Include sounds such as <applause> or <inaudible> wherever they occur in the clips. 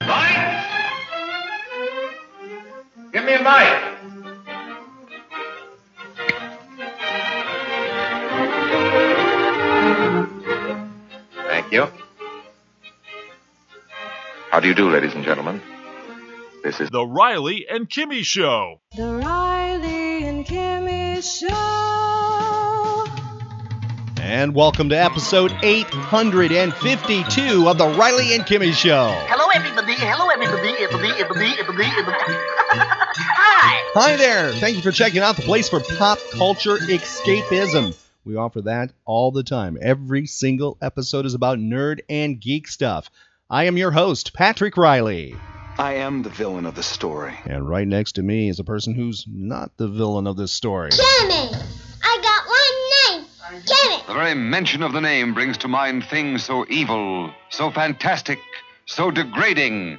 Lights! Give me a mic. Thank you. How do you do, ladies and gentlemen? This is The Riley and Kimmy Show. The Riley and Kimmy Show. And welcome to episode 852 of the Riley and Kimmy Show. Hello, everybody. Hello, everybody. Everybody, everybody, everybody, everybody. <laughs> Hi. Hi there. Thank you for checking out the place for pop culture escapism. We offer that all the time. Every single episode is about nerd and geek stuff. I am your host, Patrick Riley. I am the villain of the story. And right next to me is a person who's not the villain of this story. Kimmy! I got one name. Kimmy! The very mention of the name brings to mind things so evil, so fantastic, so degrading.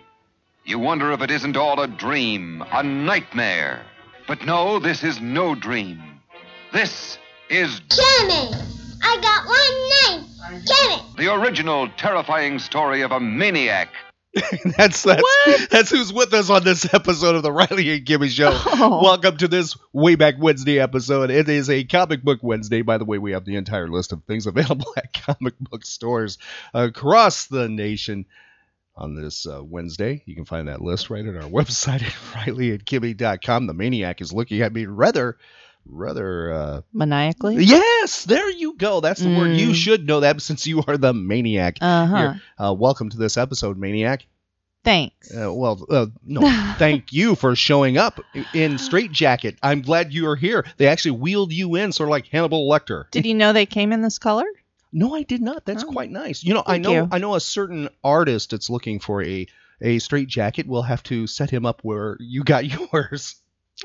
You wonder if it isn't all a dream, a nightmare. But no, this is no dream. This is Kimmy! I got one name. Kimmy! the original terrifying story of a maniac. <laughs> that's that's that's who's with us on this episode of the Riley and Kimmy Show. Oh. Welcome to this Way Back Wednesday episode. It is a comic book Wednesday. By the way, we have the entire list of things <laughs> available at comic book stores across the nation. On this uh, Wednesday, you can find that list right at our <laughs> website at rileyandkimmy.com. The maniac is looking at me rather, rather. Uh, Maniacally? yes, there you go. That's the word. You Mm. should know that since you are the maniac. Uh-huh. Here, uh, welcome to this episode, maniac. Thanks. Uh, well, uh, no, <laughs> thank you for showing up in straight jacket. I'm glad you are here. They actually wheeled you in, sort of like Hannibal Lecter. Did you know they came in this color? No, I did not. That's Oh. quite nice. You know, I know, you. I know a certain artist that's looking for a a straight jacket. We'll have to set him up where you got <laughs> yours.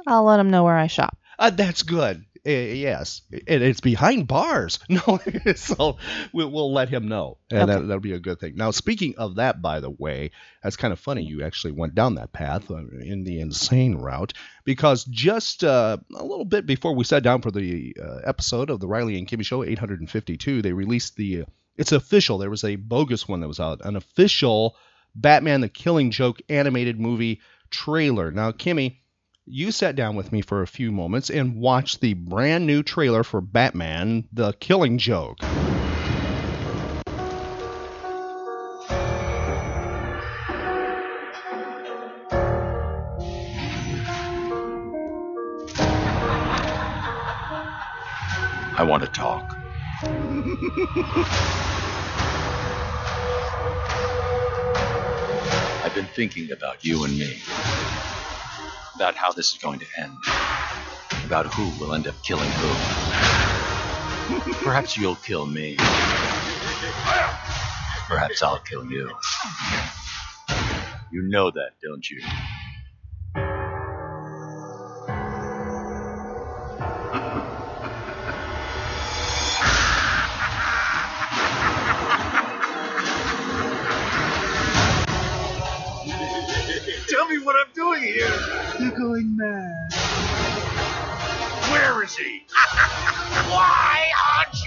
I'll let him know where I shop. Uh, that's good. Uh, yes, and it's behind bars. <laughs> No, so we'll, we'll let him know, and Okay. that, that'll be a good thing. Now, speaking of that, by the way, that's kind of funny. You actually went down that path uh, in the insane route because just uh, a little bit before we sat down for the uh, episode of the Riley and Kimmy Show, 852, they released the. Uh, it's official. There was a bogus one that was out, an official Batman: The Killing Joke animated movie trailer. Now, Kimmy you sat down with me for a few moments and watched the brand new trailer for Batman The Killing Joke. I want to talk. <laughs> I've been thinking about you and me. About how this is going to end. About who will end up killing who. Perhaps you'll kill me. Perhaps I'll kill you. You know that, don't you? Doing here. You're going mad. Where is he? <laughs> Why aren't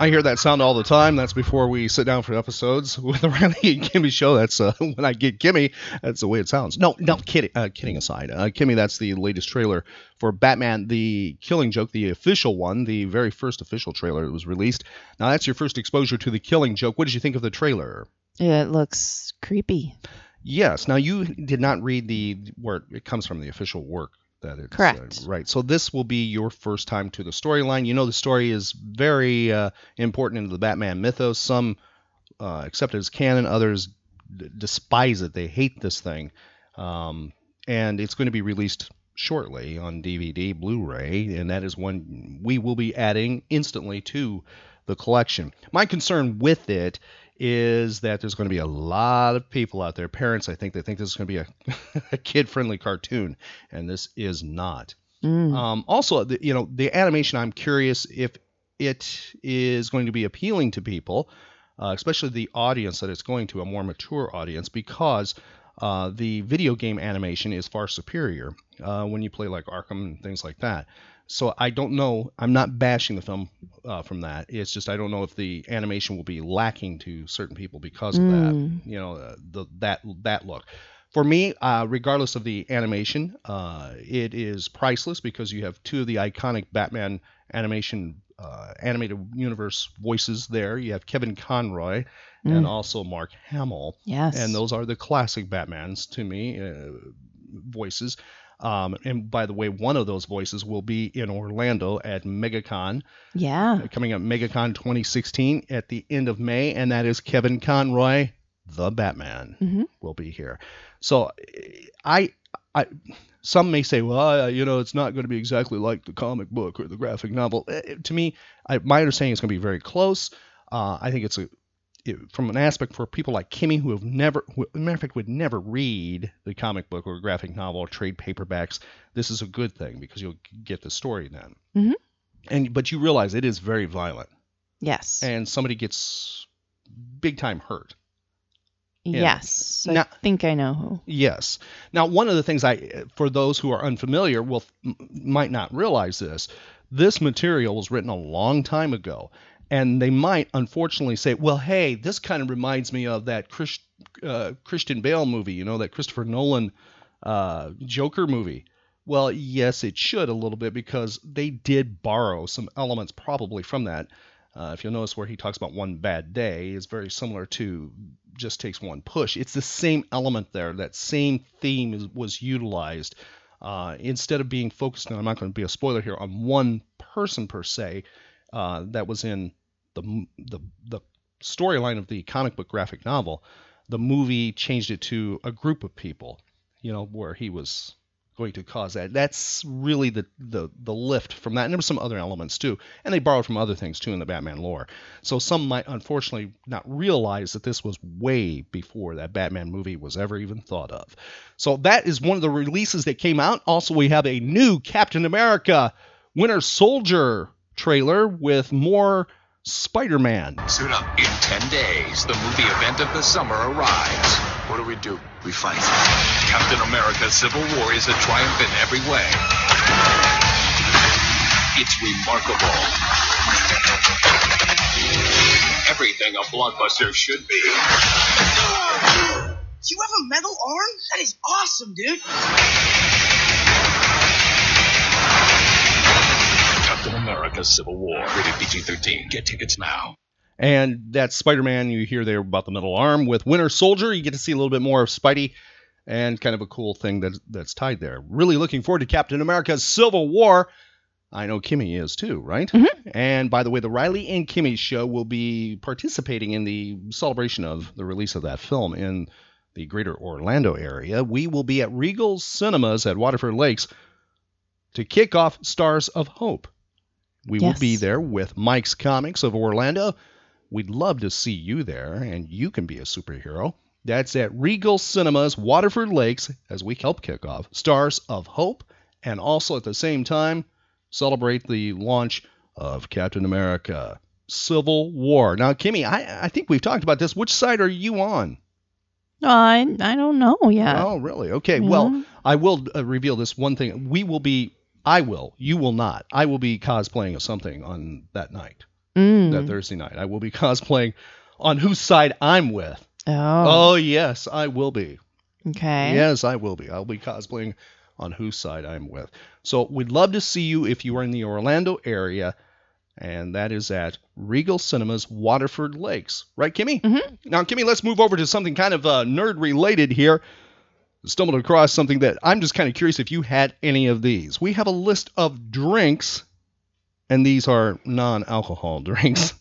I hear that sound all the time. That's before we sit down for episodes <laughs> with the Riley and Kimmy show. That's uh, <laughs> when I get Kimmy. That's the way it sounds. No, no, kidding. Uh, kidding aside, uh, Kimmy. That's the latest trailer for Batman: The Killing Joke, the official one, the very first official trailer that was released. Now that's your first exposure to the Killing Joke. What did you think of the trailer? Yeah, It looks creepy. Yes. Now you did not read the where it comes from the official work that it's Correct. uh, right. So this will be your first time to the storyline. You know the story is very uh, important into the Batman mythos. Some uh, accept it as canon, others d- despise it. They hate this thing, um, and it's going to be released shortly on DVD, Blu-ray, and that is one we will be adding instantly to the collection. My concern with it is that there's going to be a lot of people out there, parents, I think, they think this is going to be a, <laughs> a kid-friendly cartoon, and this is not. Mm. Um, also, the, you know, the animation. I'm curious if it is going to be appealing to people, uh, especially the audience that it's going to, a more mature audience, because uh, the video game animation is far superior uh, when you play like Arkham and things like that. So I don't know. I'm not bashing the film uh, from that. It's just I don't know if the animation will be lacking to certain people because of that. Mm. You know, uh, the that that look. For me, uh, regardless of the animation, uh, it is priceless because you have two of the iconic Batman animation uh, animated universe voices there. You have Kevin Conroy and Mm. also Mark Hamill. Yes. And those are the classic Batmans to me, uh, voices. Um, and by the way, one of those voices will be in Orlando at MegaCon, Yeah. coming up MegaCon 2016 at the end of May, and that is Kevin Conroy, the Batman, Mhm. will be here. So, I, I, some may say, well, uh, you know, it's not going to be exactly like the comic book or the graphic novel. Uh, to me, I, my understanding is going to be very close. Uh, I think it's a it, from an aspect for people like Kimmy who have never, who, as a matter of fact, would never read the comic book or graphic novel or trade paperbacks. This is a good thing because you'll get the story then. Mhm. And but you realize it is very violent, Yes. and somebody gets big time hurt. yeah. yes. I Now- think I know who. Yes. Now, one of the things I, for those who are unfamiliar, will m- might not realize this. This material was written a long time ago, and they might unfortunately say, "Well, hey, this kind of reminds me of that uh, Christian Bale movie, you know, that Christopher Nolan uh, Joker movie." Well, yes, it should a little bit because they did borrow some elements probably from that. Uh, if you'll notice where he talks about one bad day is very similar to just takes one push. It's the same element there. That same theme is, was utilized. Uh, instead of being focused on, I'm not going to be a spoiler here, on one person per se, uh, that was in the the the storyline of the comic book graphic novel. The movie changed it to a group of people. You know where he was going to cause that. That's really the, the the lift from that. And there were some other elements too, and they borrowed from other things too in the Batman lore. So some might unfortunately not realize that this was way before that Batman movie was ever even thought of. So that is one of the releases that came out. Also, we have a new Captain America Winter Soldier trailer with more Spider-Man. Suit up. In 10 days, the movie event of the summer arrives. What do we do? We fight. Captain America Civil War is a triumph in every way. It's remarkable. Everything a blockbuster should be. You have a metal arm? That is awesome, dude. America Civil War. Rated PG 13. Get tickets now. And that's Spider-Man. You hear there about the metal arm with Winter Soldier. You get to see a little bit more of Spidey, and kind of a cool thing that that's tied there. Really looking forward to Captain America's Civil War. I know Kimmy is too, right? Mm-hmm. And by the way, the Riley and Kimmy show will be participating in the celebration of the release of that film in the greater Orlando area. We will be at Regal Cinemas at Waterford Lakes to kick off Stars of Hope. We will be there with Mike's Comics of Orlando. We'd love to see you there, and you can be a superhero. That's at Regal Cinemas, Waterford Lakes, as we help kick off Stars of Hope, and also at the same time celebrate the launch of Captain America Civil War. Now, Kimmy, I, I think we've talked about this. Which side are you on? I I don't know yet. Oh, really? Okay. Yeah. Well, I will uh, reveal this one thing. We will be, I will, you will not. I will be cosplaying of something on that night, Mm. that Thursday night. I will be <laughs> cosplaying on whose side I'm with. Oh. Oh, yes, I will be. Okay. Yes, I will be. I'll be cosplaying on whose side I'm with. So we'd love to see you if you are in the Orlando area, and that is at Regal Cinemas, Waterford Lakes. Right, Kimmy? Mm-hmm. Now, Kimmy, let's move over to something kind of uh, nerd related here. Stumbled across something that I'm just kind of curious if you had any of these. We have a list of drinks and these are non-alcohol <laughs> drinks,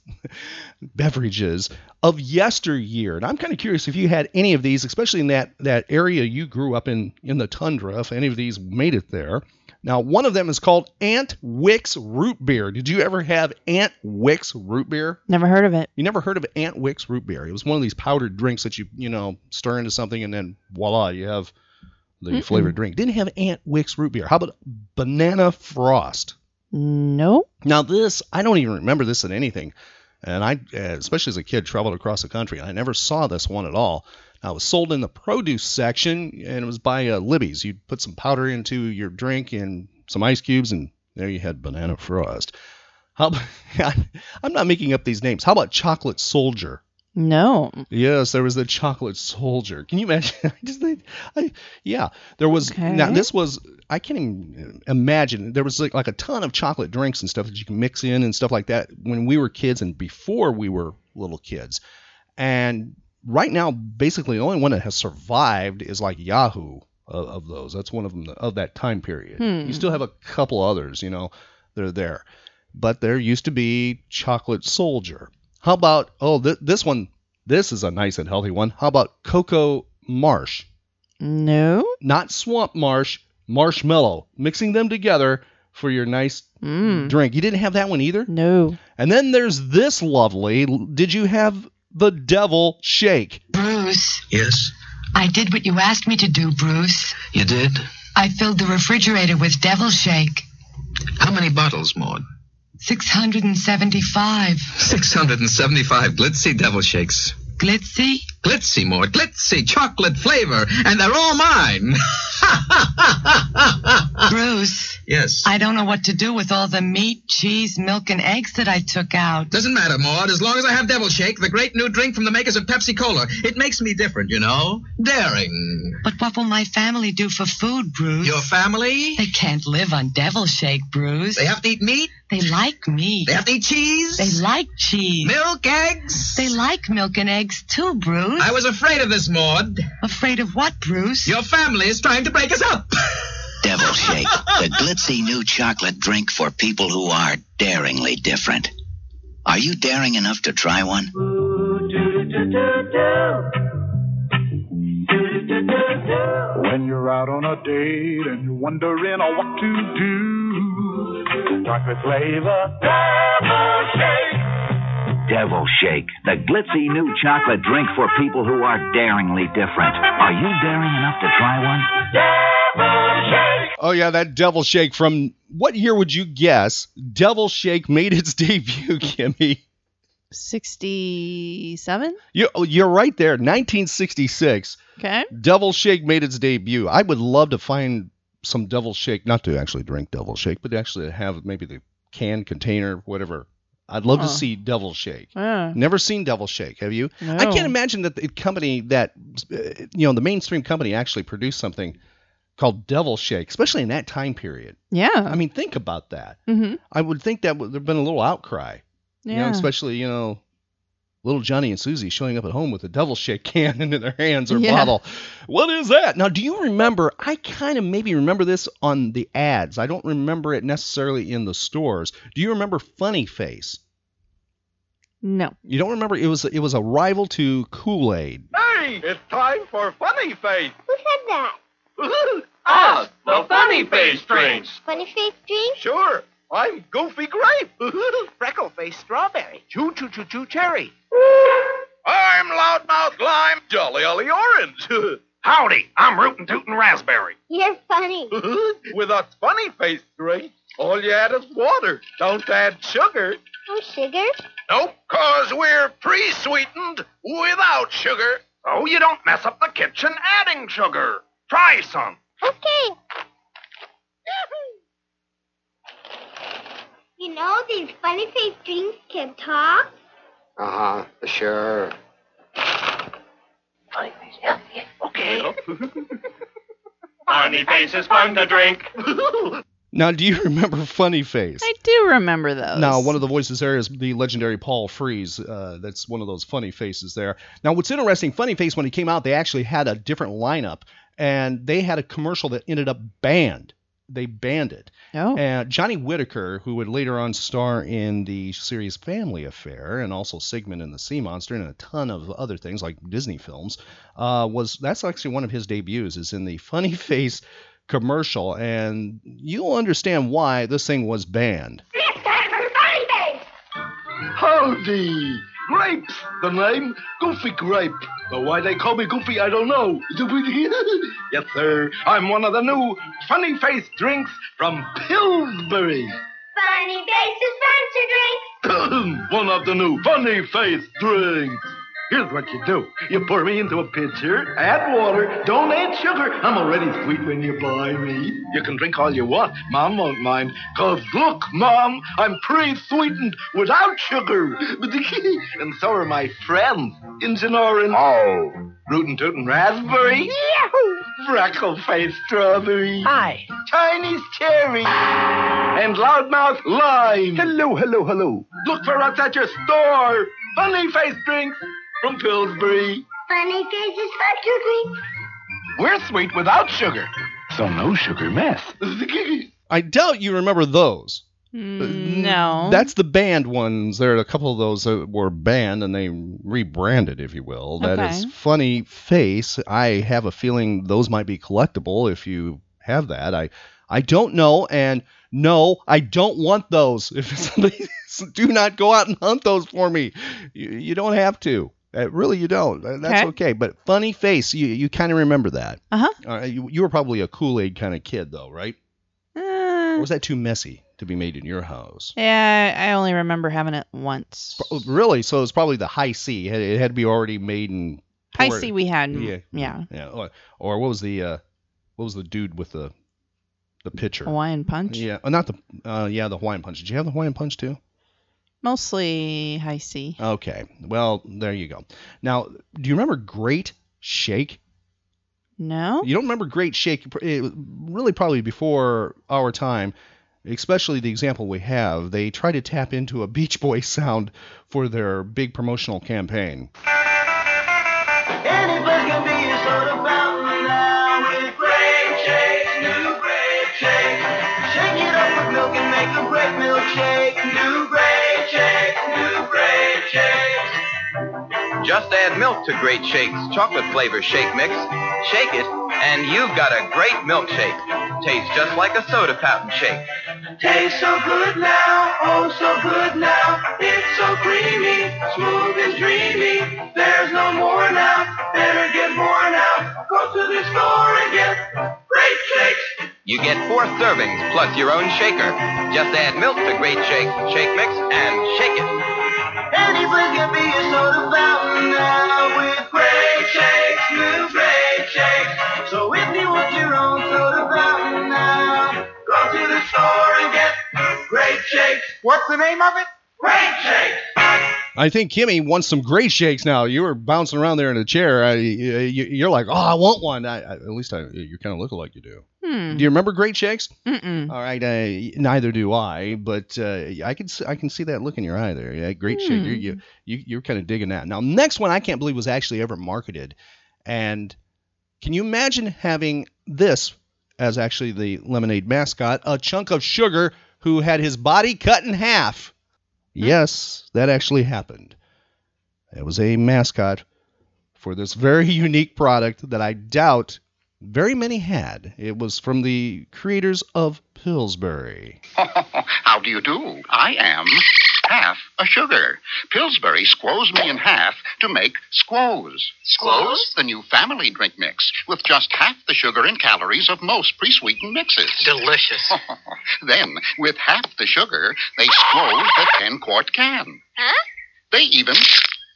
beverages of yesteryear. And I'm kind of curious if you had any of these, especially in that that area you grew up in in the tundra. If any of these made it there. Now, one of them is called Aunt Wick's root beer. Did you ever have Aunt Wick's root beer? Never heard of it. You never heard of Aunt Wick's root beer? It was one of these powdered drinks that you you know stir into something and then voila, you have the Mm-mm. flavored drink. Didn't have Aunt Wick's root beer. How about banana frost? No. Now this, I don't even remember this in anything, and I, uh, especially as a kid, traveled across the country, and I never saw this one at all. Now it was sold in the produce section, and it was by uh, Libby's. You'd put some powder into your drink and some ice cubes, and there you had banana frost. How? <laughs> I'm not making up these names. How about chocolate soldier? No. Yes, there was the chocolate soldier. Can you imagine? <laughs> I just I, yeah, there was. Okay. Now this was. I can't even imagine. There was like, like a ton of chocolate drinks and stuff that you can mix in and stuff like that when we were kids and before we were little kids. And right now, basically, the only one that has survived is like Yoo-hoo of, of those. That's one of them of that time period. Hmm. You still have a couple others, you know, that are there. But there used to be chocolate soldier. How about oh th- this one? This is a nice and healthy one. How about cocoa marsh? No. Not swamp marsh, marshmallow. Mixing them together for your nice Mm. drink. You didn't have that one either. No. And then there's this lovely. Did you have the devil shake? Bruce, Yes, I did what you asked me to do, Bruce. you did? I filled the refrigerator with devil shake. How many bottles, Maud? 675. 675 glitzy devil shakes. Glitzy? Glitzy, more, Glitzy, chocolate flavor, and they're all mine. <laughs> Bruce, yes. I don't know what to do with all the meat, cheese, milk, and eggs that I took out. Doesn't matter, Maud, as long as I have Devil Shake, the great new drink from the makers of Pepsi Cola. It makes me different, you know? Daring. But what will my family do for food, Bruce? Your family? They can't live on devil shake, Bruce. They have to eat meat? They like meat. They have to eat cheese? They like cheese. Milk, eggs? They like milk and eggs too, Bruce. I was afraid of this, Maud. Afraid of what, Bruce? Your family is trying to break us up. <laughs> Devil Shake, the glitzy new chocolate drink for people who are daringly different. Are you daring enough to try one? When you're out on a date and you're wondering what to do, chocolate flavor, devil shake. Devil Shake, the glitzy new chocolate drink for people who are daringly different. Are you daring enough to try one? Devil Shake! Oh yeah, that devil shake from what year would you guess? Devil shake made its <laughs> debut, Kimmy. 67? You, oh, you're right there, 1966. Okay. Devil Shake made its debut. I would love to find some Devil Shake, not to actually drink Devil Shake, but to actually have maybe the can container, whatever. I'd love Huh. to see Devil Shake. Ah. Never seen Devil Shake, have you? I can't imagine that the company that, uh, you know, the mainstream company actually produced something called Devil Shake, especially in that time period. Yeah. I mean, think about that. Mm-hmm. I would think that would have been a little outcry. You know, Yeah. especially, you know, little Johnny and Susie showing up at home with a devil shake can <laughs> in their hands or Yeah. bottle. What is that? Now, do you remember? I kind of maybe remember this on the ads. I don't remember it necessarily in the stores. Do you remember Funny Face? No. You don't remember? It was it was a rival to Kool Aid. Hey, it's time for Funny Face. Who said that? Us, <laughs> ah, the Funny Face drinks. Funny face drink? Sure, I'm Goofy Grape. <laughs> Freckle Face Strawberry. Choo Choo Choo Choo Cherry. I'm Loudmouth Lime. Jolly Ollie Orange. <laughs> Howdy, I'm Rootin' Tootin' Raspberry. You're funny. <laughs> With a Funny Face drink, all you add is water. Don't add sugar. No sugar? Nope, cause we're pre-sweetened without sugar. So you don't mess up the kitchen adding sugar. Try some. Okay. You know these funny face drinks can talk? Uh huh, sure. Okay. <laughs> Funny Face is fun to drink. Now, do you remember Funny Face? I do remember those. Now, one of the voices there is the legendary Paul Frees. Uh, that's one of those funny faces there. Now, what's interesting, Funny Face, when he came out, they actually had a different lineup, and they had a commercial that ended up banned they banned it. Oh. And Johnny Whitaker, who would later on star in the series Family Affair and also Sigmund and the Sea Monster and a ton of other things like Disney films, uh, was that's actually one of his debuts. Is in the Funny <laughs> Face commercial, and you'll understand why this thing was banned. Howdy! Grapes, the name? Goofy Grape. But why they call me Goofy, I don't know. <laughs> yes, sir. I'm one of the new funny face drinks from Pillsbury. Funny faces fun to drink. <coughs> one of the new funny face drinks. Here's what you do. You pour me into a pitcher, add water, don't add sugar. I'm already sweet when you buy me. You can drink all you want. Mom won't mind. Cause look, Mom, I'm pre-sweetened without sugar. <laughs> and so are my friends. Injun Orange. Oh. Rootin' Tootin' Raspberry. Freckle Face Strawberry. Hi. Chinese Cherry. And Loudmouth Lime. Hello, hello, hello. Look for us at your store. Funny Face Drinks from Pillsbury. Funny faces fun to drink. We're sweet without sugar. So no sugar mess. <laughs> I doubt you remember those. Mm, uh, no. That's the banned ones. There are a couple of those that were banned and they rebranded, if you will. That is Okay. funny face. I have a feeling those might be collectible if you have that. I I don't know, and no, I don't want those. <laughs> If somebody <laughs> do not go out and hunt those for me. You, you don't have to. Uh, really, you don't. Uh, That's Okay. okay. But funny face, you you kind of remember that. Uh-huh. Uh, you, you were probably a Kool Aid kind of kid, though, right? Uh, Or was that too messy to be made in your house? yeah, I only remember having it once. Really? So it was probably the high C. It had, it had to be already made in. High C we had. Yeah. Yeah. Yeah. Or, or what was the uh, what was the dude with the the pitcher? Hawaiian Punch. Yeah. Oh, not the. Uh, yeah, the Hawaiian Punch. Did you have the Hawaiian Punch too? Mostly high C. Okay. Well, there you go. Now, do you remember Great Shake? No. You don't remember Great Shake? It really probably before our time. Especially the example we have, they tried to tap into a Beach Boy sound for their big promotional campaign. Just add milk to Great Shakes chocolate flavor shake mix. Shake it, and you've got a great milkshake. Tastes just like a soda fountain shake. Tastes so good now, oh so good now. It's so creamy, smooth and dreamy. There's no more now, better get more now. Go to the store and get great shakes. You get four servings plus your own shaker. Just add milk to Great Shake, shake mix and shake it. Can be a fountain now with great great. So if you want your own soda fountain now, go to the store and get great. What's the name of it? Great shakes. I think Kimmy wants some great shakes now. You were bouncing around there in a chair. I, you, you're like, oh, I want one. I, I, at least I, you kind of look like you do. Hmm. Do you remember Great Shakes? Mm-mm. All right, uh, neither do I, but uh, I can I can see that look in your eye there. Yeah, Great Shake. You you you you're kind of digging that. Now, next one I can't believe was actually ever marketed, and can you imagine having this as actually the lemonade mascot, a chunk of sugar who had his body cut in half? Yes, that actually happened. It was a mascot for this very <laughs> unique product that I doubt very many had. It was from the creators of Pillsbury. <laughs> How do you do? I am half a sugar. Pillsbury squoze me in half to make squoze. Squoze? The new family drink mix with just half the sugar and calories of most pre-sweetened mixes. Delicious. <laughs> then, with half the sugar, they squoze the 10-quart can. Huh? They even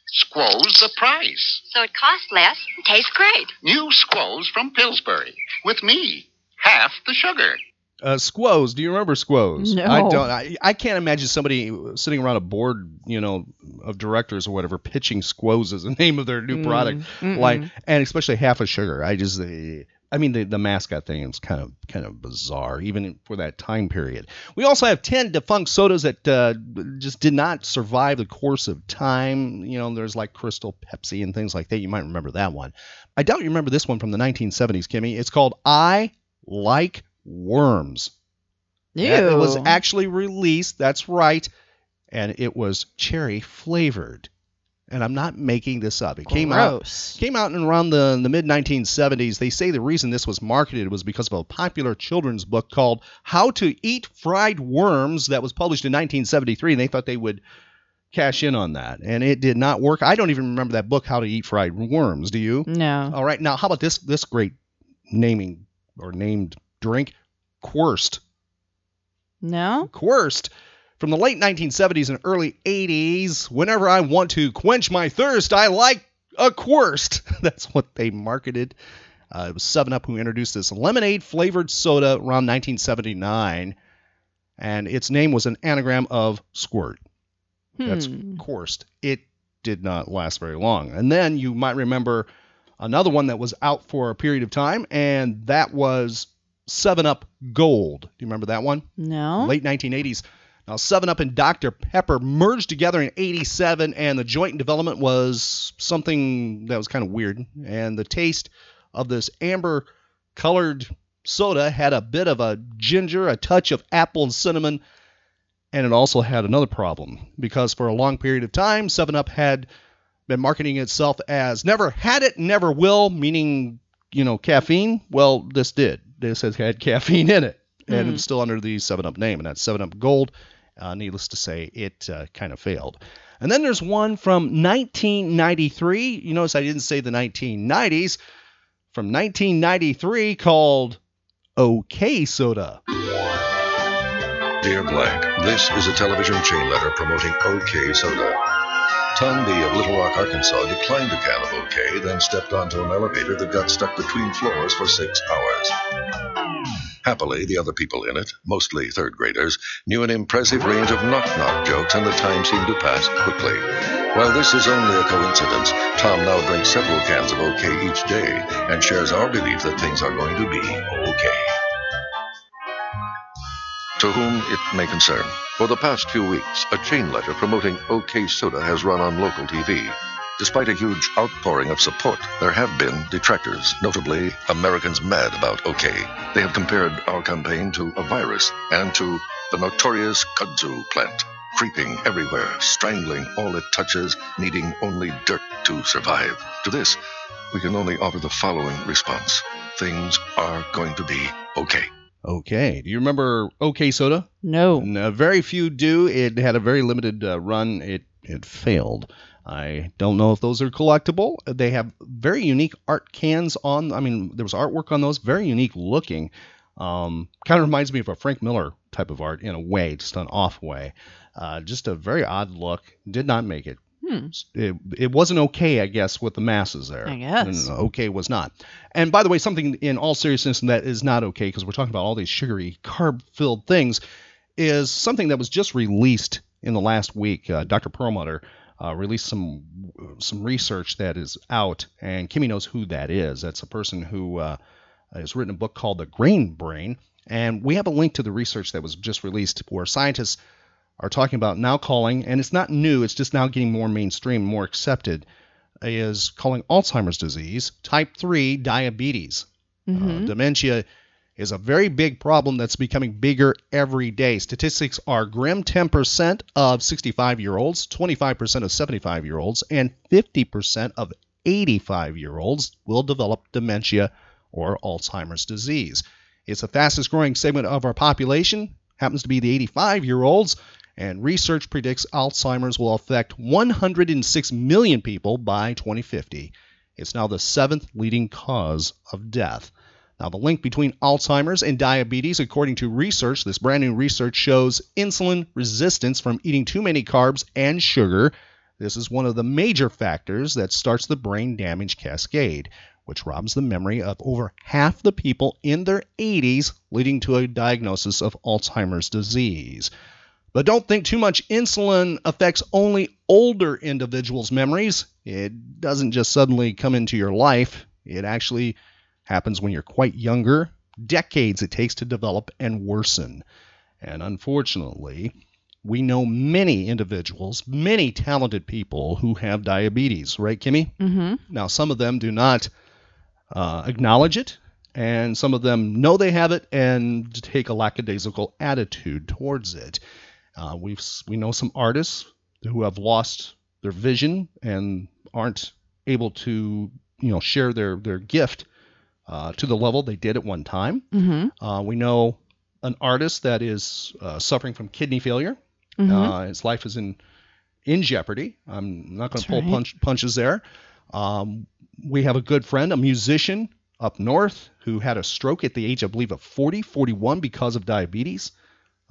squoze the price. So it costs less and tastes great. New squoze from Pillsbury. With me, half the sugar. Uh, Squoze, do you remember Squoze? No. I don't. I, I can't imagine somebody sitting around a board, you know, of directors or whatever, pitching Squoze as the <laughs> name of their new Mm, product, mm-mm. like, and especially half a sugar. I just, uh, I mean, the, the mascot thing is kind of kind of bizarre, even for that time period. We also have ten defunct sodas that uh, just did not survive the course of time. You know, there's like Crystal Pepsi and things like that. You might remember that one. I doubt you remember this one from the 1970s, Kimmy. It's called I Like worms. Yeah, it was actually released. That's right, and it was cherry flavored. And I'm not making this up. It came out came out in around the, the mid 1970s. They say the reason this was marketed was because of a popular children's book called How to Eat Fried Worms that was published in 1973, and they thought they would cash in on that. And it did not work. I don't even remember that book, How to Eat Fried Worms. Do you? No. All right. Now, how about this this great naming or named drink? Quirst. No. Quirst. From the late 1970s and early 80s, whenever I want to quench my thirst, I like a Quirst. <laughs> That's what they marketed. Uh, it was 7 Up who introduced this lemonade flavored soda around 1979, and its name was an anagram of squirt. That's Hmm. Quirst. It did not last very long. And then you might remember another one that was out for a period of time, and that was 7 Up Gold. Do you remember that one? No. Late 1980s. Now, 7 Up and Dr. Pepper merged together in 87, and the joint development was something that was kind of weird. And the taste of this amber colored soda had a bit of a ginger, a touch of apple and cinnamon, and it also had another problem because for a long period of time, 7 Up had been marketing itself as never had it, never will, meaning, you know, caffeine. Well, this did. This has had caffeine in it, and it Hmm. was still under the 7 Up name, and that's 7 Up Gold. Uh, needless to say, it uh, kind of failed. And then there's one from 1993. You notice I didn't say the 1990s. From 1993 called OK Soda. Dear Blank, this is a television chain letter promoting OK Soda. B. of Little Rock, Arkansas declined a can of OK, then stepped onto an elevator that got stuck between floors for six hours. Happily, the other people in it, mostly third graders, knew an impressive range of knock knock jokes, and the time seemed to pass quickly. While this is only a coincidence, Tom now drinks several cans of OK each day and shares our belief that things are going to be okay. To whom it may concern, for the past few weeks, a chain letter promoting OK Soda has run on local TV. Despite a huge outpouring of support, there have been detractors, notably Americans mad about OK. They have compared our campaign to a virus and to the notorious kudzu plant, creeping everywhere, strangling all it touches, needing only dirt to survive. To this, we can only offer the following response Things are going to be okay. Okay. Do you remember OK Soda? No. No, very few do. It had a very limited uh, run. It it failed. I don't know if those are collectible. They have very unique art cans on. I mean, there was artwork on those, very unique looking. Um, kind of reminds me of a Frank Miller type of art in a way, just an off way. Uh, just a very odd look. Did not make it. Hmm. It, it wasn't okay, I guess, with the masses there. I guess. And okay was not. And by the way, something in all seriousness that is not okay, because we're talking about all these sugary, carb filled things, is something that was just released in the last week. Uh, Dr. Perlmutter uh, released some some research that is out, and Kimmy knows who that is. That's a person who uh, has written a book called The Grain Brain, and we have a link to the research that was just released where scientists are talking about now calling, and it's not new, it's just now getting more mainstream, more accepted, is calling Alzheimer's disease type 3 diabetes. Uh, Mhm. dementia is a very big problem that's becoming bigger every day. Statistics are grim 10% of 65 year olds, 25% of 75 year olds, and 50% of 85 year olds will develop dementia or Alzheimer's disease. It's the fastest growing segment of our population, happens to be the 85 year olds, and research predicts Alzheimer's will affect 106 million people by 2050. It's now the seventh leading cause of death. Now, the link between Alzheimer's and diabetes, according to research, this brand new research shows insulin resistance from eating too many carbs and sugar. This is one of the major factors that starts the brain damage cascade, which robs the memory of over half the people in their 80s, leading to a diagnosis of Alzheimer's disease. But don't think too much insulin affects only older individuals' memories. It doesn't just suddenly come into your life, it actually happens when you're quite younger. Decades it takes to develop and worsen. And unfortunately, we know many individuals, many talented people who have diabetes, right, Kimmy? Mm-hmm. Now, some of them do not uh, acknowledge it, and some of them know they have it and take a lackadaisical attitude towards it. Uh, we've we know some artists who have lost their vision and aren't able to you know share their their gift uh, to the level they did at one time. Mm-hmm. Uh, we know an artist that is uh, suffering from kidney failure. Mhm. Uh, his life is in in jeopardy. I'm not going to pull right. punch, punches there. Um, we have a good friend, a musician up north, who had a stroke at the age, I believe, of 40, 41 because of diabetes.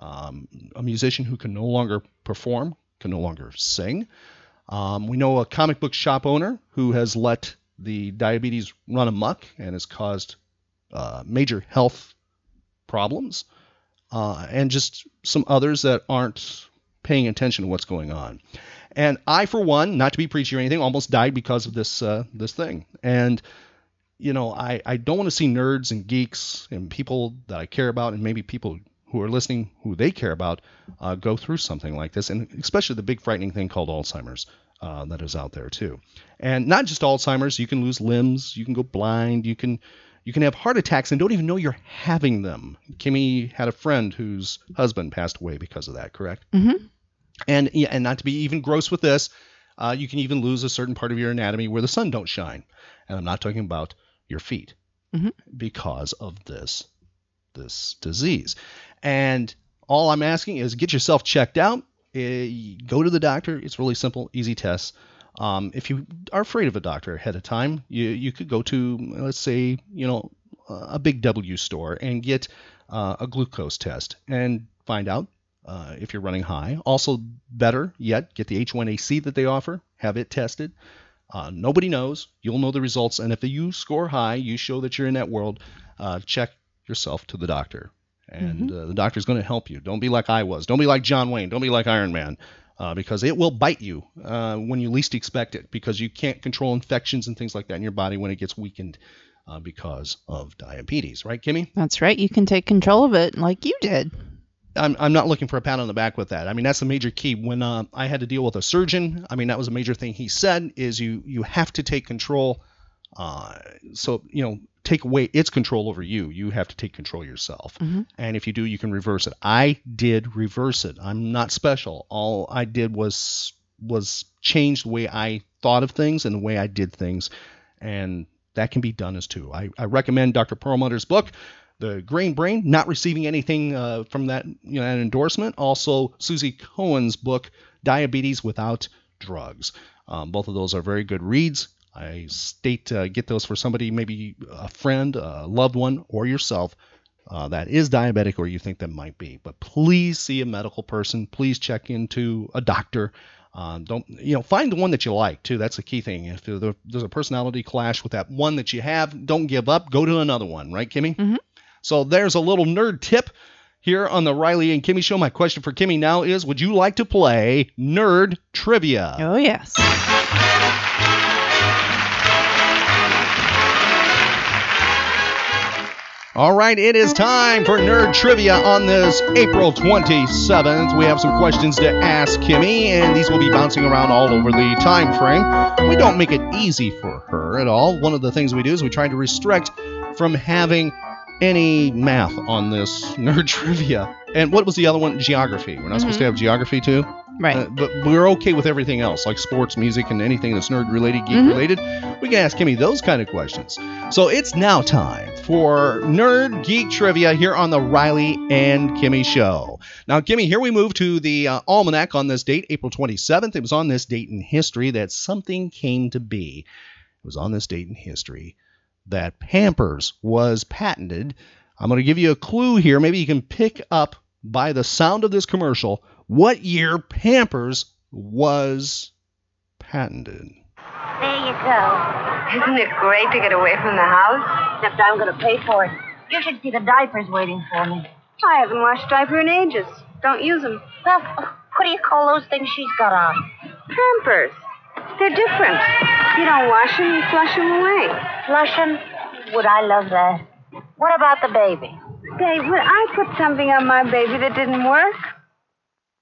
Um, a musician who can no longer perform, can no longer sing. Um, we know a comic book shop owner who has let the diabetes run amok and has caused uh, major health problems, uh, and just some others that aren't paying attention to what's going on. And I, for one, not to be preachy or anything, almost died because of this uh, this thing. And you know, I, I don't want to see nerds and geeks and people that I care about, and maybe people who are listening who they care about, uh, go through something like this, and especially the big frightening thing called Alzheimer's uh, that is out there too. And not just Alzheimer's, you can lose limbs, you can go blind, you can you can have heart attacks and don't even know you're having them. Kimmy had a friend whose husband passed away because of that, correct? Mm-hmm. And yeah, and not to be even gross with this, uh, you can even lose a certain part of your anatomy where the sun don't shine. And I'm not talking about your feet Mhm. because of this this disease. And all I'm asking is get yourself checked out. Eh, go to the doctor. It's really simple, easy tests. Um, if you are afraid of a doctor ahead of time, you you could go to let's say you know a big W store and get uh, a glucose test and find out uh, if you're running high. Also, better yet, get the H1AC that they offer, have it tested. Uh, nobody knows. You'll know the results, and if you score high, you show that you're in that world. Uh, check yourself to the doctor, and uh, the doctor's going to help you. Don't be like I was. Don't be like John Wayne. Don't be like Iron Man, uh, because it will bite you uh, when you least expect it. Because you can't control infections and things like that in your body when it gets weakened uh, because of diabetes. Right, Kimmy? That's right. You can take control of it like you did. I'm, I'm not looking for a pat on the back with that. I mean, that's the major key. When uh, I had to deal with a surgeon, I mean, that was a major thing he said is you you have to take control. Uh, so you know, take away its control over you. You have to take control yourself. Mhm. And if you do, you can reverse it. I did reverse it. I'm not special. All I did was was change the way I thought of things and the way I did things, and that can be done as too. I, I recommend Dr. Perlmutter's book, The Grain Brain. Not receiving anything uh, from that you know an endorsement. Also, Suzy Cohen's book, Diabetes Without Drugs. Um, both of those are very good reads. I state uh, get those for somebody, maybe a friend, a loved one, or yourself uh, that is diabetic or you think that might be. But please see a medical person. Please check into a doctor. Uh, don't you know? Find the one that you like too. That's the key thing. If there's a personality clash with that one that you have, don't give up. Go to another one. Right, Kimmy? Mm-hmm. So there's a little nerd tip here on the Riley and Kimmy show. My question for Kimmy now is: Would you like to play nerd trivia? Oh yes. All right, it is time for nerd trivia on this April 27th. We have some questions to ask Kimmy, and these will be bouncing around all over the time frame. We don't make it easy for her at all. One of the things we do is we try to restrict from having any math on this <laughs> nerd trivia. And what was the other one? Geography. We're not supposed to have geography too. Right. Uh, but we're okay with everything else, like sports, music, and anything that's nerd related, geek Mhm. related. We can ask Kimmy those kind of questions. So it's now time for Nerd Geek Trivia here on the Riley and Kimmy Show. Now, Kimmy, here we move to the uh, almanac on this date, April 27th. It was on this date in history that something came to be. It was on this date in history that Pampers was patented. I'm going to give you a clue here. Maybe you can pick up by the sound of this commercial what year Pampers was patented. There you go. Isn't it great to get away from the house? Except I'm going to pay for it. You should see the diapers waiting for me. I haven't washed diaper in ages. Don't use them. Well, what do you call those things she's got on? Pampers. They're different. You don't wash them, you flush them away. Flush them? Would I love that? What about the baby? Babe, would I put something on my baby that didn't work?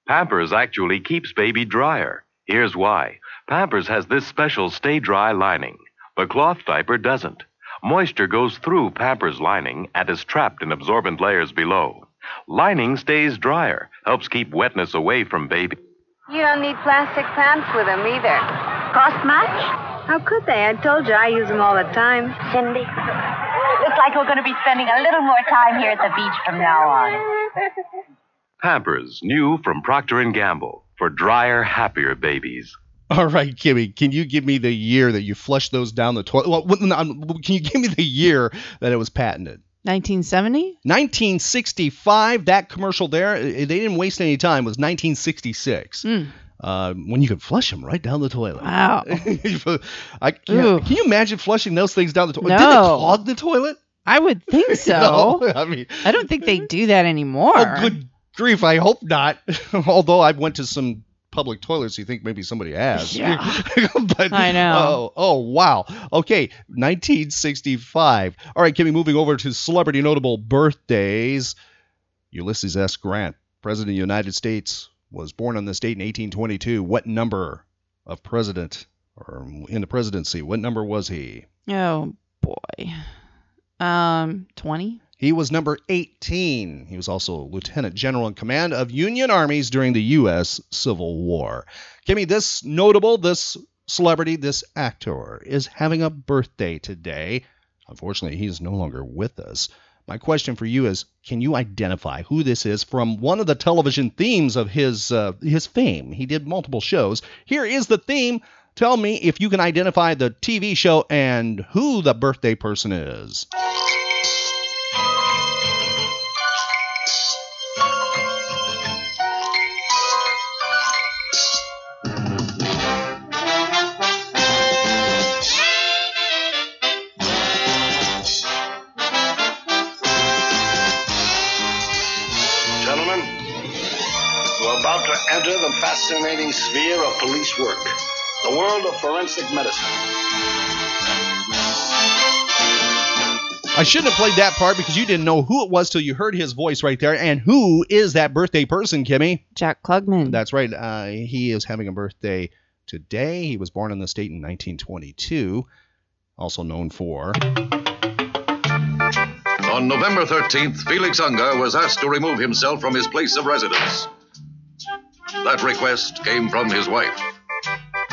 Pampers actually keeps baby drier. Here's why. Pampers has this special stay dry lining. The cloth diaper doesn't. Moisture goes through Pampers lining and is trapped in absorbent layers below. Lining stays drier, helps keep wetness away from baby. You don't need plastic pants with them either. Cost much? How could they? I told you I use them all the time. Cindy, looks like we're going to be spending a little more time here at the beach from now on. Pampers, new from Procter & Gamble, for drier, happier babies. All right, Kimmy, can you give me the year that you flushed those down the toilet? Well, can you give me the year that it was patented? 1970? 1965. That commercial there, eh, they didn't waste any time. Was 1966. Uh, when you could flush them right down the toilet. Wow. <laughs> I can you imagine flushing those things down the toilet? Did it clog the toilet? I would think <laughs> so. No, I mean, I don't think they do that anymore. oh, good grief! I hope not. <laughs> Although I went to some public toilets, you think maybe somebody has. Yeah. but, I know. Oh, oh, wow. Okay, 1965. All right, Kimmy, moving over to celebrity notable birthdays. Ulysses S. Grant, President of the United States, was born on this date in 1822. What number of president or in the presidency? What number was he? Oh boy. Um, 20. He was number 18. He was also lieutenant general in command of Union armies during the U.S. Civil War. Kimmy, this notable, this celebrity, this actor is having a birthday today. Unfortunately, he is no longer with us. My question for you is can you identify who this is from one of the television themes of his uh, his fame? He did multiple shows. Here is the theme. Tell me if you can identify the TV show and who the birthday person is. Fascinating sphere of police work, the world of forensic medicine. I shouldn't have played that part because you didn't know who it was till you heard his voice right there. And who is that birthday person, Kimmy? Jack Klugman. That's right. Uh, he is having a birthday today. He was born in the state in 1922. Also known for. On November 13th, Felix Unger was asked to remove himself from his place of residence. That request came from his wife.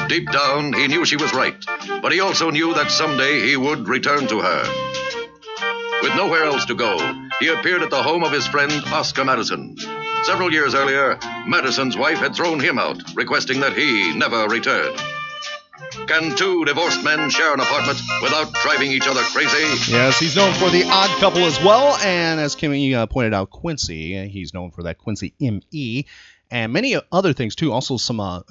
Deep down, he knew she was right, but he also knew that someday he would return to her. With nowhere else to go, he appeared at the home of his friend Oscar Madison. Several years earlier, Madison's wife had thrown him out, requesting that he never return. Can two divorced men share an apartment without driving each other crazy? Yes, he's known for the Odd Couple as well, and as Kimmy uh, pointed out, Quincy. uh, He's known for that Quincy M.E. and many other things too. Also, some uh, uh,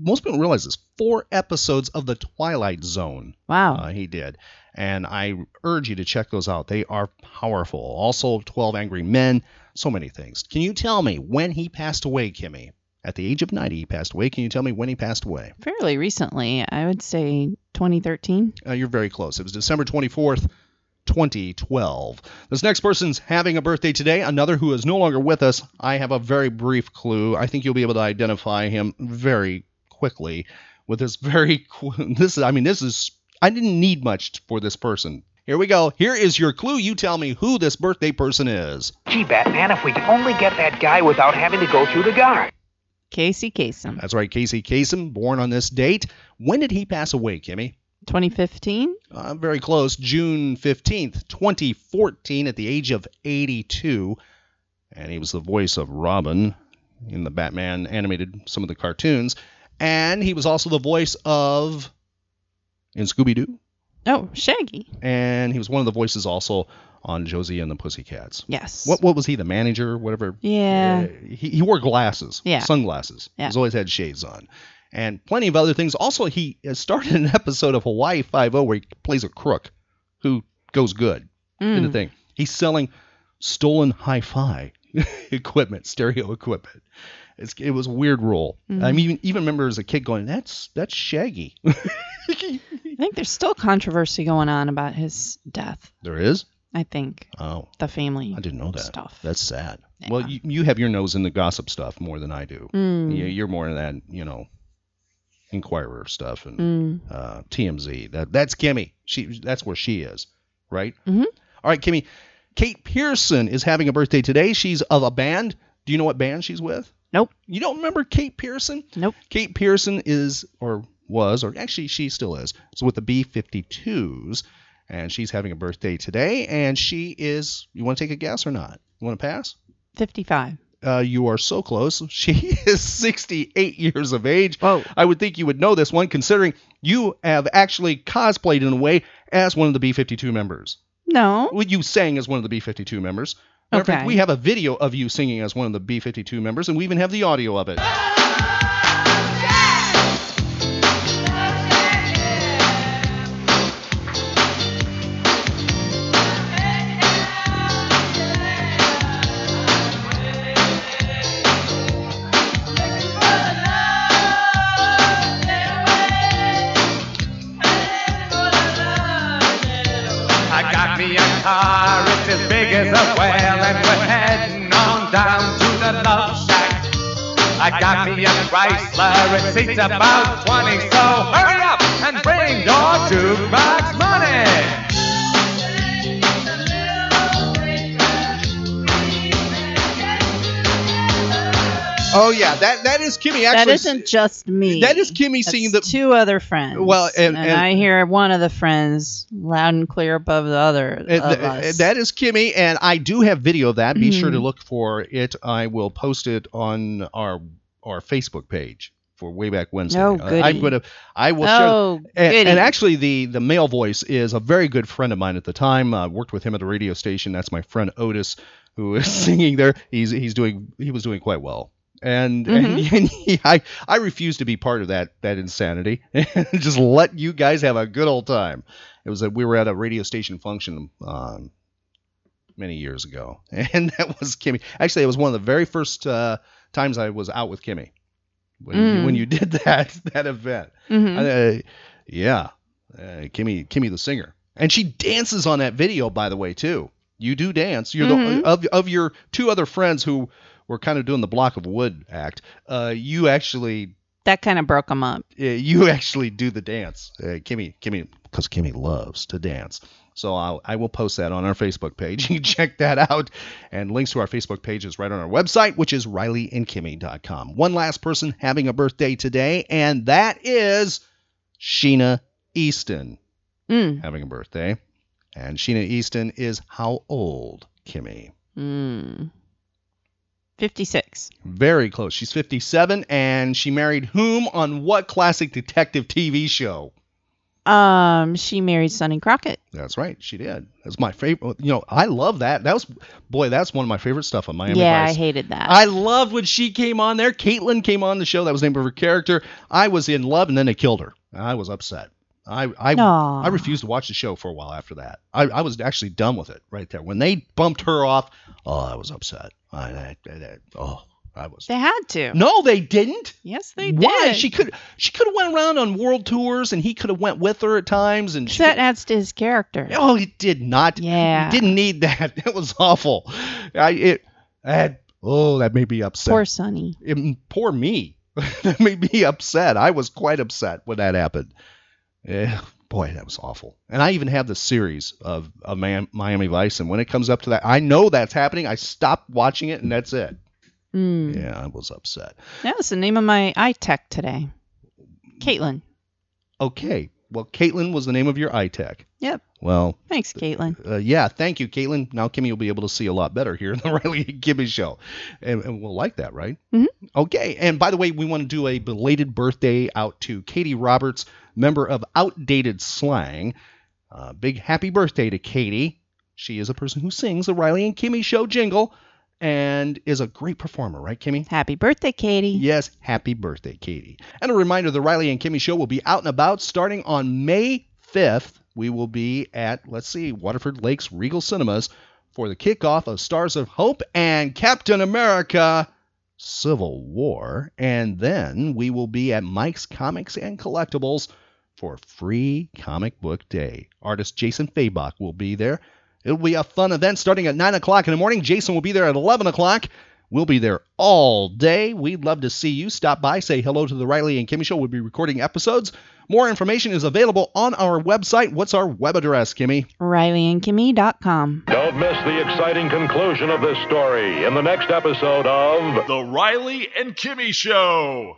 most people realize this four episodes of the Twilight Zone. Wow. uh, he did, and I urge you to check those out. They are powerful. Also, Twelve Angry Men. So many things. Can you tell me when he passed away, Kimmy? At the age of 90, he passed away. Can you tell me when he passed away? Fairly recently, I would say 2013. Uh, you're very close. It was December 24th, 2012. This next person's having a birthday today. Another who is no longer with us. I have a very brief clue. I think you'll be able to identify him very quickly with this very. <laughs> This is. I mean, this is. I didn't need much for this person. Here we go. Here is your clue. You tell me who this birthday person is. Gee, Batman, if we could only get that guy without having to go through the guard. Casey Kasem. That's right, Casey Kasem, born on this date. When did he pass away, Kimmy? 2015. Uh, very close. June 15th, 2014, at the age of 82. And he was the voice of Robin in the Batman animated, some of the cartoons. And he was also the voice of. in Scooby Doo. Oh, Shaggy. And he was one of the voices also on Josie and the Pussycats. Yes. What what was he? The manager, whatever. Yeah. Uh, he, he wore glasses. Yeah. Sunglasses. Yeah. He's always had shades on. And plenty of other things. Also, he started an episode of Hawaii Five O where he plays a crook who goes good in the Mm. thing. He's selling stolen hi-fi <laughs> equipment, stereo equipment. It's, it was a weird role. Mm. I mean, even remember as a kid going, "That's that's Shaggy." <laughs> I think there's still controversy going on about his death. there is. I think Oh, the family. I didn't know that. Stuff. That's sad. Well, you, you have your nose in the gossip stuff more than I do. Mm. You, you're more in that, you know, Inquirer stuff and Mm. uh, TMZ. That that's Kimmy. She that's where she is, right? Mhm. All right, Kimmy. Kate Pierson is having a birthday today. She's of a band. Do you know what band she's with? Nope. You don't remember Kate Pierson? Nope. Kate Pierson is or was or actually she still is. is with the B52s and she's having a birthday today and she is you want to take a guess or not? You want to pass? 55. Uh, you are so close. <laughs> She is 68 years of age. Oh. I would think you would know this one, considering you have actually cosplayed in a way as one of the B52 members. No. Well, You sang as one of the B52 members. Matter of fact, Okay. we have a video of you singing as one of the B52 members, and we even have the audio of it. I got me a Chrysler, it seats about 20, so hurry up and bring your jukebox money. Oh yeah, that that is Kimmy. Actually, that isn't just me. That is Kimmy singing the two other friends. Well, and- and, and- I hear one of the friends loud and clear above the other Uh, of th- us. that is Kimmy, and I do have video of that. Be sure to look for it. I will post it on our our Facebook page for way back Wednesday. Oh, Uh, I'm gonna I will Oh, show and, goody. and actually the the male voice is a very good friend of mine at the time. I worked with him at the radio station. That's my friend Otis who is <laughs> singing there. He's he's doing he was doing quite well. And, <laughs> and, Mhm. and he, I I refuse to be part of that that insanity <laughs> just let you guys have a good old time. It was that we were at a radio station function um, many years ago, <laughs> and that was Kimmy. Actually, it was one of the very first uh, times I was out with Kimmy when you, Mm. when you did that that event. Mhm. Uh, yeah, uh, Kimmy Kimmy the singer, and she dances on that video. By the way, too. You do dance. You're Mhm. the of of your two other friends who were kind of doing the block of wood act. Uh, you actually that kind of broke them up. you <laughs> actually do the dance. Uh, Kimmy, Kimmy, because Kimmy loves to dance. So I'll, I will post that on our Facebook page. <laughs> You check that out. And links to our Facebook page is right on our website, which is rileyandkimmy.com. One last person having a birthday today, and that is Sheena Easton Mm. having a birthday. And Sheena Easton is how old, Kimmy? Mm. 56. Very close. She's 57, and she married whom on what classic detective TV show? Um, she married Sonny Crockett. That's right, she did. That's my favorite. You know, I love that. That was, boy, that's one of my favorite stuff on Miami yeah, Vice. I hated that. I loved when she came on there. Caitlin came on the show. That was the name of her character. I was in love, and then they killed her. I was upset. I I. I refused to watch the show for a while after that. I, I was actually done with it right there when they bumped her off. Oh, I was upset. I, I, I, oh, I was. they had to. No, they didn't. Yes, they Why? did. She could she could have went around on world tours, and he could have went with her at times, and she that adds to his character. Oh, it did not. Yeah. It didn't need that. <laughs> It was awful. I it I had oh that made me upset. Poor Sonny. It- poor me. <laughs> that made me upset. I was quite upset when that happened. Yeah, <laughs> boy, that was awful. And I even have the series of, of Miami Vice, and when it comes up to that, I know that's happening. I stop watching it, and that's it. Mm. Yeah, I was upset. That was the name of my iTech today. Caitlin. Okay, well, Caitlin was the name of your iTech. Yep. Well, Thanks, Caitlin. Uh, yeah, thank you, Caitlin. Now Kimmy will be able to see a lot better here <laughs> in the Riley and Kimmy show, and, and we'll like that, right? Mhm. Okay. And by the way, we want to do a belated birthday out to Katie Roberts, member of Outdated Slang. Uh, big happy birthday to Katie. She is a person who sings the Riley and Kimmy show jingle, and is a great performer, right, Kimmy? Happy birthday, Katie. Yes, happy birthday, Katie. And a reminder the Riley and Kimmy show will be out and about starting on May 5th. We will be at, let's see, Waterford Lakes Regal Cinemas for the kickoff of Stars of Hope and Captain America Civil War. And then we will be at Mike's Comics and Collectibles for Free Comic Book Day. Artist Jason Fabach will be there. It'll be a fun event starting at 9 o'clock in the morning. Jason will be there at 11 o'clock. We'll be there all day. We'd love to see you. Stop by, say hello to the Riley and Kimmy Show. We'll be recording episodes. More information is available on our website. What's our web address, Kimmy? RileyandKimmy.com. Don't miss the exciting conclusion of this story in the next episode of The Riley and Kimmy Show.